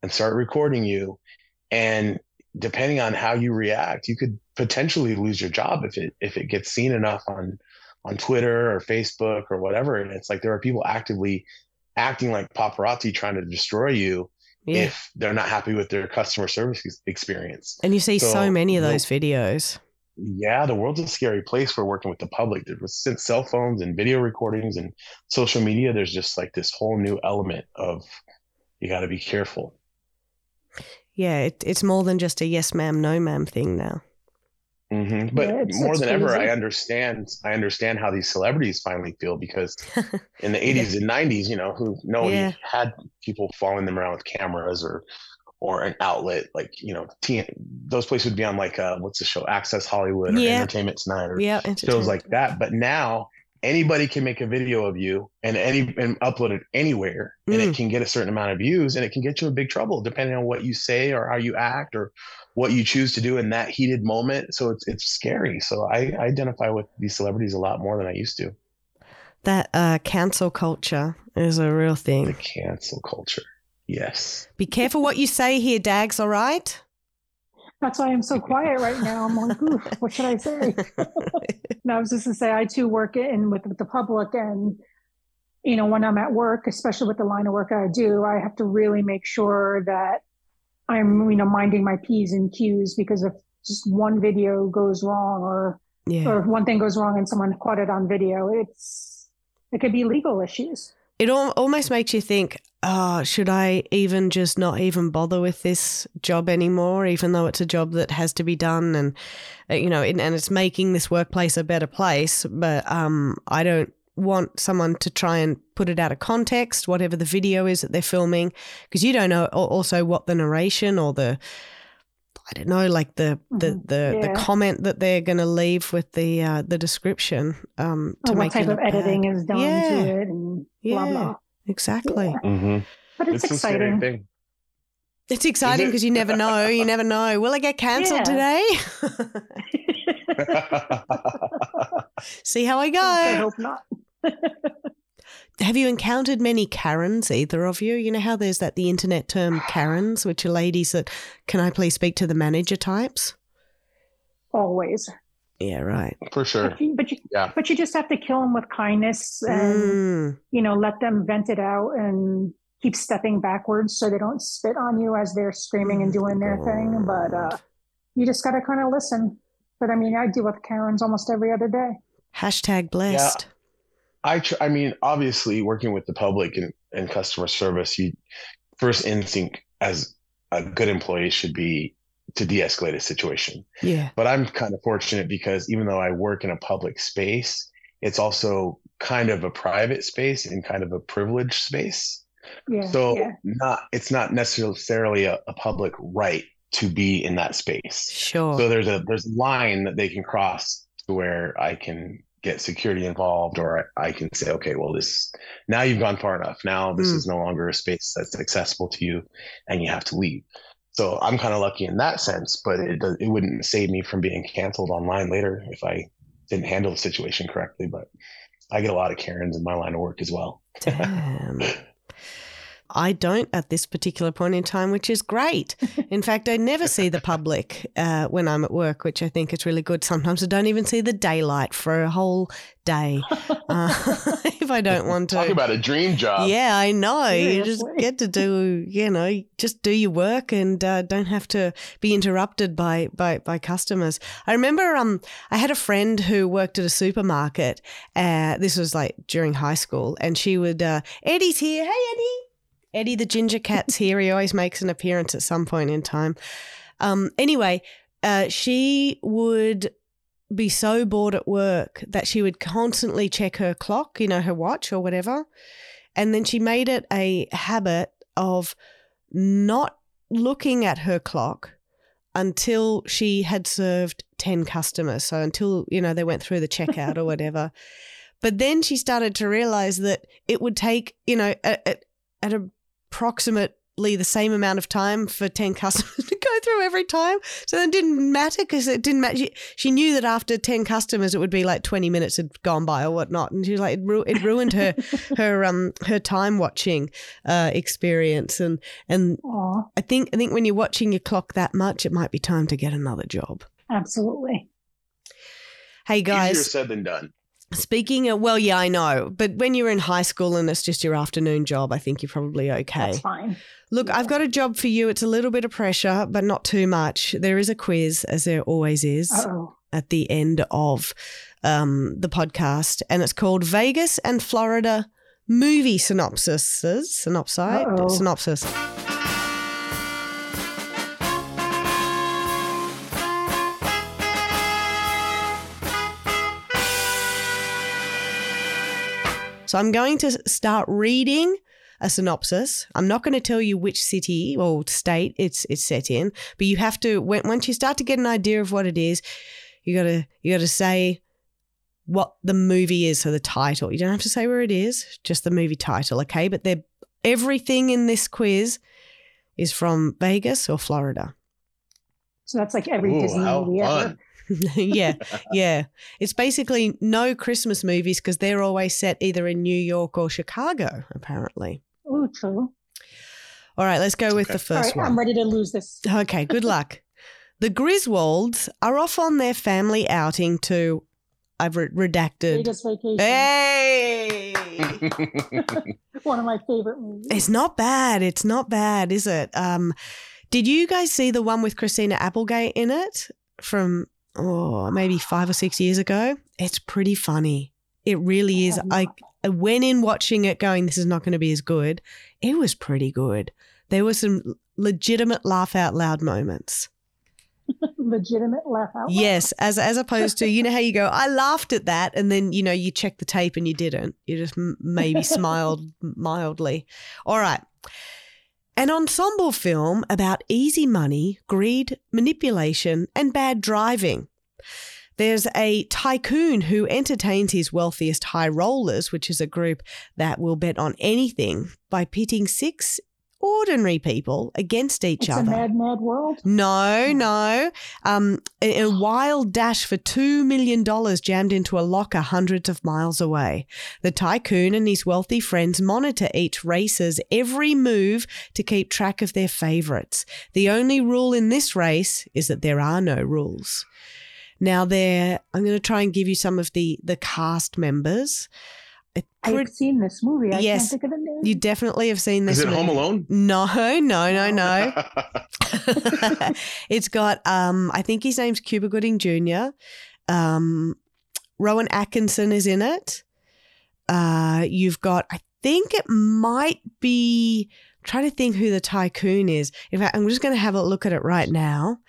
C: and start recording you. And depending on how you react, you could potentially lose your job if it if it gets seen enough on on Twitter or Facebook or whatever. And it's like there are people actively acting like paparazzi trying to destroy you
B: yeah.
C: if they're not happy with their customer service experience.
B: and you see so,
C: So,
B: many of those videos.
C: Yeah, the world's a scary place for working with the public. Since cell phones and video recordings and social media, there's just like this whole new element of you got to be careful.
B: Yeah, it, it's more than just a yes ma'am, no ma'am thing now.
C: hmm But
D: Yeah,
C: more than ever. I understand. I understand how these celebrities finally feel because [LAUGHS] in the 80s and 90s, you know, who nobody
B: Yeah.
C: had people following them around with cameras or or an outlet like you know, T- those places would be on like uh, what's the show, Access Hollywood or
B: Yeah.
C: Entertainment Tonight or
B: Yeah,
C: shows like that. But now anybody can make a video of you and any and upload it anywhere, and
B: Mm.
C: it can get a certain amount of views, and it can get you in big trouble depending on what you say or how you act or what you choose to do in that heated moment. So it's it's scary. So I, I identify with these celebrities a lot more than I used to.
B: that uh, cancel culture is a real thing
C: The
B: thing.
C: cancel culture. Yes.
B: Be careful what you say here, Dags. All right.
D: That's why I'm so quiet right now. I'm like, oof, what should I say? [LAUGHS] no, I was just to say, I too work in with, with the public, and you know, when I'm at work, especially with the line of work I do, I have to really make sure that I'm, you know, minding my p's and q's because if just one video goes wrong, or
B: Yeah.
D: or if one thing goes wrong and someone caught it on video, it's it could be legal issues.
B: It al- almost makes you think, oh, should I even just not even bother with this job anymore, even though it's a job that has to be done and, uh, you know, and and it's making this workplace a better place. But um, I don't want someone to try and put it out of context, whatever the video is that they're filming, because you don't know also what the narration or the I don't know, like the the
D: Mhm.
B: the, the comment that they're going to leave with the uh, the description um, to
D: what
B: make
D: type
B: it
D: of
B: look bad.
D: editing is done
B: Yeah.
D: to it and blah
B: Yeah.
D: blah.
B: Exactly.
D: Yeah.
C: Mm-hmm.
D: But it's,
C: a scary
D: exciting.
C: thing.
B: It's exciting
C: it?
B: because you never know. You never know. Will I get cancelled
D: Yeah.
B: today? [LAUGHS] [LAUGHS] See how I
D: I
B: go.
D: hope not. [LAUGHS]
B: Have you encountered many Karens, either of you? You know how there's that the internet term Karens, which are ladies that can I please speak to the manager types?
D: Always.
B: Yeah, right.
C: For sure.
D: But you, but you,
C: Yeah.
D: but you just have to kill them with kindness and
B: Mm,
D: you know let them vent it out and keep stepping backwards so they don't spit on you as they're screaming and doing their thing. But uh, you just got to kind of listen. But I mean, I deal with Karens almost every other day.
B: Hashtag blessed. Yeah.
C: I tr- I mean, obviously, working with the public and, and customer service, you first instinct as a good employee should be to de-escalate a situation.
B: Yeah.
C: But I'm kind of fortunate because even though I work in a public space, it's also kind of a private space and kind of a privileged space.
D: Yeah.
C: So
D: yeah.
C: not it's not necessarily a, a public right to be in that space.
B: Sure.
C: So there's a there's a line that they can cross to where I can get security involved or I, I can say, okay, well this now you've gone far enough. Now this
B: Mm.
C: is no longer a space that's accessible to you and you have to leave. So I'm kind of lucky in that sense, but it it wouldn't save me from being canceled online later if I didn't handle the situation correctly. But I get a lot of Karens in my line of work as well.
B: Damn. [LAUGHS] I don't at this particular point in time, which is great. [LAUGHS] In fact, I never see the public uh, when I'm at work, which I think is really good. Sometimes I don't even see the daylight for a whole day uh, [LAUGHS] [LAUGHS] if I don't want to.
C: Talk about a dream job.
B: yeah, I know. You just get to do, you know, just do your work and uh, don't have to be interrupted by, by by customers. I remember um I had a friend who worked at a supermarket. Uh, this was like during high school, and she would uh, Eddie's here. Hey Eddie, Eddie the ginger cat's here. He always makes an appearance at some point in time. Um, anyway, uh, she would be so bored at work that she would constantly check her clock, you know, her watch or whatever. And then she made it a habit of not looking at her clock until she had served 10 customers. So until, you know, they went through the checkout or whatever. [LAUGHS] But then she started to realize that it would take, you know, at, at, at approximately the same amount of time for 10 [LAUGHS] customers to go through every time. So then it didn't matter because it didn't matter. She, she knew that after 10 customers, it would be like 20 minutes had gone by or whatnot. And she was like, it, ru- it ruined her, [LAUGHS] her, um, her time watching, uh, experience. And, and
D: Aw,
B: I think, I think when you're watching your clock that much, it might be time to get another job.
D: absolutely.
B: Hey guys.
C: Easier
B: guys,
C: said than done.
B: Speaking of, well, yeah, I know, but when you're in high school and it's just your afternoon job, I think you're probably okay.
D: That's fine.
B: Look, I've got a job for you. It's a little bit of pressure, but not too much. There is a quiz, as there always is,
D: Uh oh.
B: at the end of um, the podcast, and it's called Vegas and Florida Movie Synopsis. Synopside? Synopsis. So I'm going to start reading a synopsis. I'm not going to tell you which city or state it's it's set in, but you have to when, once you start to get an idea of what it is, you got to you got to say what the movie is, so the title. You don't have to say where it is, just the movie title, okay? But they're everything in this quiz is from Vegas or Florida.
D: So that's like every
C: Ooh,
D: Disney movie ever.
C: Fun. [LAUGHS]
B: yeah, yeah. It's basically no Christmas movies because they're always set either in New York or Chicago, apparently.
D: Ooh, true.
B: All right, let's go with the first
D: All right,
B: one.
D: I'm ready to lose this.
B: Okay, good [LAUGHS] luck. The Griswolds are off on their family outing to. I've re- redacted.
D: Vegas Vacation.
B: Hey! [LAUGHS]
D: One of my favorite movies.
B: it's not bad. It's not bad, is it? Um, did you guys see the one with Christina Applegate in it from oh maybe five or six years ago? It's pretty funny. It really is.
D: Oh,
B: I
D: not.
B: I went in watching it, going, "This is not going to be as good." It was pretty good. There were some legitimate laugh out loud moments. [LAUGHS]
D: legitimate laugh out. loud.
B: Yes, as as opposed to you know how you go, I laughed at that, and then you know you check the tape and you didn't. You just m- maybe [LAUGHS] smiled mildly. All right. An ensemble film about easy money, greed, manipulation, and bad driving. There's a tycoon who entertains his wealthiest high rollers, which is a group that will bet on anything by pitting six ordinary people against each other.
D: It's a
B: other.
D: mad, mad world.
B: No, no. Um, a, a wild dash for $2 million jammed into a locker hundreds of miles away. The tycoon and his wealthy friends monitor each racer's every move to keep track of their favorites. The only rule in this race is that there are no rules. Now, there, I'm going to try and give you some of the, the cast members. It
D: I've
B: pret-
D: seen this movie. I
B: Yes.
D: can't think of the name.
B: you definitely have seen this.
C: Is it Home
B: movie.
C: Alone?
B: No, no, no, no. [LAUGHS] it's got um I think his name's Cuba Gooding Jr. Um Rowan Atkinson is in it. Uh you've got I think it might be I'm trying to think who the tycoon is. In fact, I'm just going to have a look at it right now.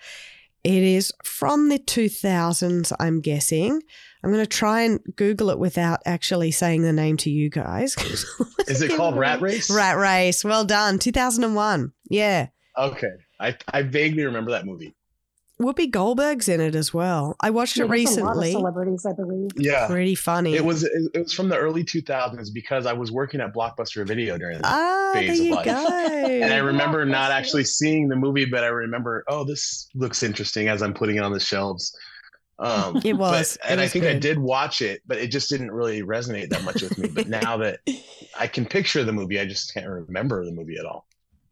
B: It is from the 2000s, I'm guessing. I'm going to try and Google it without actually saying the name to you guys. [LAUGHS]
C: Is it called Rat Race?
B: Rat Race. Well done. 2001. Yeah.
C: Okay. I, I vaguely remember that movie.
B: Whoopi Goldberg's in it as well. I watched
D: Yeah,
B: it
D: there's a lot of
B: recently.
D: celebrities, I believe.
C: Yeah.
B: Pretty funny.
C: It was it, it was from the early 2000s because I was working at Blockbuster Video during that.
B: Ah, there
C: phase of
B: you
C: life.
B: go.
C: and I remember not actually seeing the movie, but I remember, oh, this looks interesting as I'm putting it on the shelves. Um,
B: It
C: but-
B: was. It
C: and I
B: was
C: think I did watch it, but it just didn't really resonate that much with me. But [LAUGHS] now that I can picture the movie, I just can't remember the movie at all.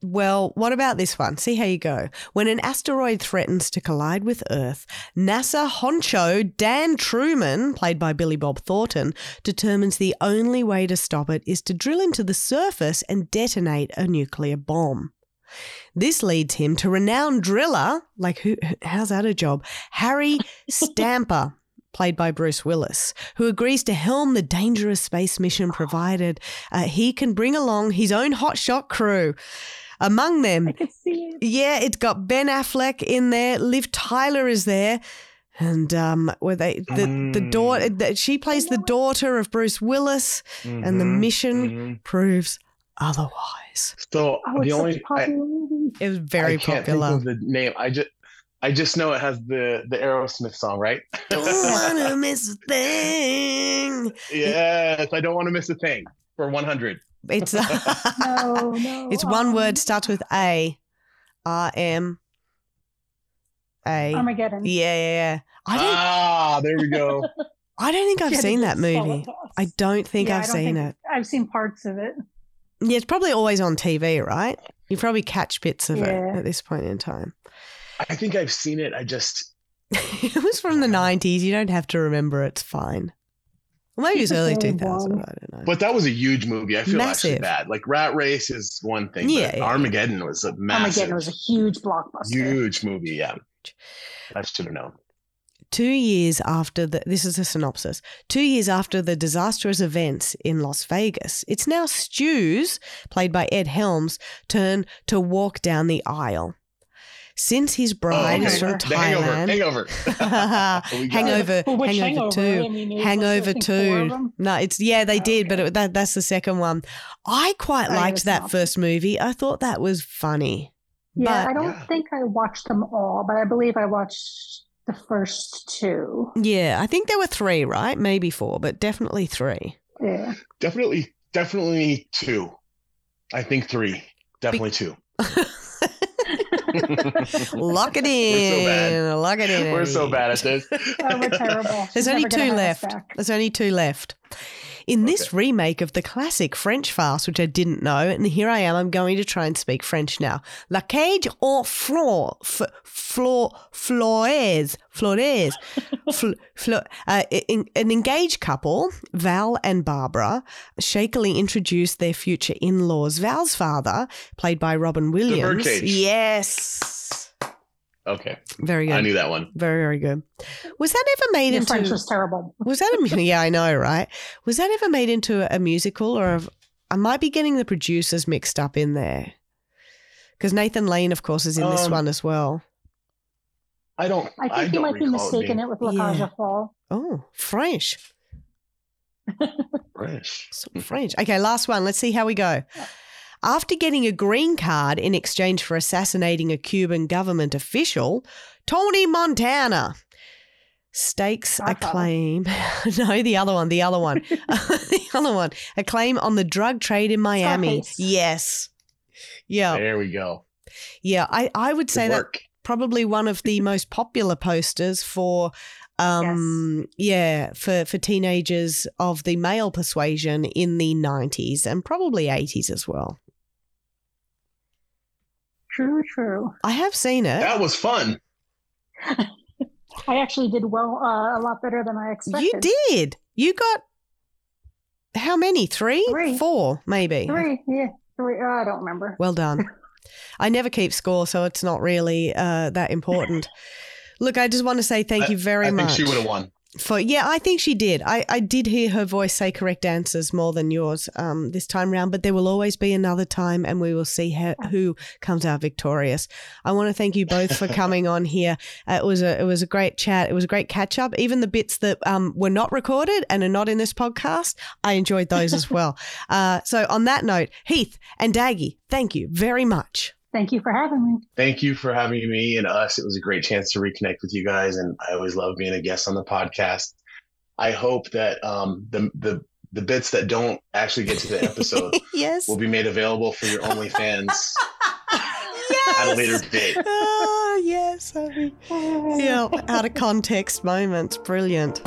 B: Well, what about this one? See how you go. When an asteroid threatens to collide with Earth, NASA honcho Dan Truman, played by Billy Bob Thornton, determines the only way to stop it is to drill into the surface and detonate a nuclear bomb. This leads him to renowned driller, like who? How's that a job? Harry Stamper, played by Bruce Willis, who agrees to helm the dangerous space mission provided uh, he can bring along his own hotshot crew. Among them,
D: it.
B: yeah, it's got Ben Affleck in there. Liv Tyler is there. And um, where they the the
C: Mm.
B: daughter that she plays the daughter of Bruce Willis, and the
C: Mhm,
B: mission
C: mhm.
B: proves otherwise.
C: So
D: Oh,
C: the
D: it's
C: only
D: such a
C: I,
D: popular movie.
B: It was very
C: I can't
B: popular.
C: think of the name. I just I just know it has the the Aerosmith song, right?
B: Don't [LAUGHS] wanna miss a thing.
C: yes, I don't want to miss a thing for 100.
B: It's [LAUGHS] [LAUGHS]
D: No, no.
B: it's one word starts with A, R M A.
D: Armageddon.
B: Yeah, yeah, yeah. I don't.
C: Ah, there we go.
B: I don't think I've
D: Yeah,
B: seen that movie. I don't think
D: Yeah, I
B: I've
D: don't
B: seen
D: think-
B: it.
D: I've seen parts of it.
B: Yeah, it's probably always on TV, right? You probably catch bits of
D: Yeah.
B: it at this point in time.
C: I think I've seen it. I just [LAUGHS]
B: it was from the nineties. You don't have to remember. It's fine. Well, maybe it was early two
D: Only
B: thousand.
D: one.
B: I don't know.
C: But that was a huge movie. I feel actually bad. Like Rat Race is one thing.
B: Yeah,
C: but
B: yeah.
C: Armageddon was a massive,
D: Armageddon was a huge blockbuster.
C: huge movie. Yeah, I should have known.
B: Two years after the, this is a synopsis. Two years after the disastrous events in Las Vegas, it's now Stu's, played by Ed Helms, turn to walk down the aisle. Since his bride
C: Oh,
B: is
C: okay.
B: from
C: The Hangover.
B: Thailand,
C: Hangover. [LAUGHS] [LAUGHS] We got it.
B: Hangover,
D: Well, which
B: Hangover
D: hangover?
B: Two,
D: I mean,
B: Hangover
D: I think, four of
B: Two. No, it's yeah, they did, but it, that that's the second one. I quite
D: Oh, yeah,
B: liked that
D: not.
B: first movie. I thought that was funny.
D: Yeah,
B: But-
D: I don't
C: Yeah.
D: think I watched them all, but I believe I watched the first two.
B: Yeah, I think there were three, right? Maybe four, but definitely three.
D: Yeah.
C: Definitely, definitely two. I think three. Definitely two. [LAUGHS]
B: Lock it
C: We're so bad.
B: in. Lock it in.
C: We're so bad at this.
D: Oh, we're terrible.
B: There's
D: She's
B: only two left. There's only two left. In this
C: Okay.
B: remake of the classic French farce, which I didn't know, and here I am, I'm going to try and speak French now. La cage en fleur, f- fleur, flores, flores, [LAUGHS] fl- fl- uh, in- an engaged couple, Val and Barbara, shakily introduce their future in-laws. Val's father, played by Robin Williams. Yes.
C: Okay,
B: Very good.
C: I knew that one.
B: Very, very good. Was that ever made
D: Your
B: into?
D: French was terrible.
B: Was that a mu- [LAUGHS] yeah? I know, right? Was that ever made into a musical, or have, I might be getting the producers mixed up in there? Because Nathan Lane, of course, is in this
C: Um,
B: one as well.
C: I don't.
D: I think
C: I
D: you might be
C: recall it
D: mistaken
C: being
D: it with La Cage
B: Yeah.
D: aux Folles.
B: Oh, French.
C: French.
B: So French. Okay, last one. Let's see how we go. After getting a green card in exchange for assassinating a Cuban government official, Tony Montana stakes a claim. [LAUGHS] no, the other one, the other one, [LAUGHS] [LAUGHS] the other one, a claim on the drug trade in Miami.
D: Scarface.
B: Yes. Yeah,
C: There we go.
B: yeah. I, I would say that probably one of the most popular posters for um yeah for for teenagers of the male persuasion in the 90s and probably 80s as well
D: True, true.
B: i have seen it
C: That was fun.
D: I actually did well, uh, a lot better than I expected.
B: you did you got how many three,
D: Three.
B: four maybe
D: Three, yeah, three. Uh, I don't remember.
B: well done i never keep score so it's not really uh that important look i just want to say thank
C: I-
B: you very
C: I think
B: much
C: she would have won.
B: For yeah i think she did. I, I did hear her voice say correct answers more than yours um, this time round but there will always be another time and we will see her, who comes out victorious. I want to thank you both for coming on here. Uh, it was a it was a great chat. It was a great catch up even the bits that um, were not recorded and are not in this podcast i enjoyed those as well. [LAUGHS] Uh, so on that note heath and Daggie thank you very much
D: Thank you for having me.
C: Thank you for having me and us. It was a great chance to reconnect with you guys, and I always love being a guest on the podcast. I hope that um, the the the bits that don't actually get to the episode [LAUGHS]
B: yes
C: will be made available for your OnlyFans
B: yes [LAUGHS]
C: at a later date. [LAUGHS]
B: oh yes I mean- yeah out of context moments brilliant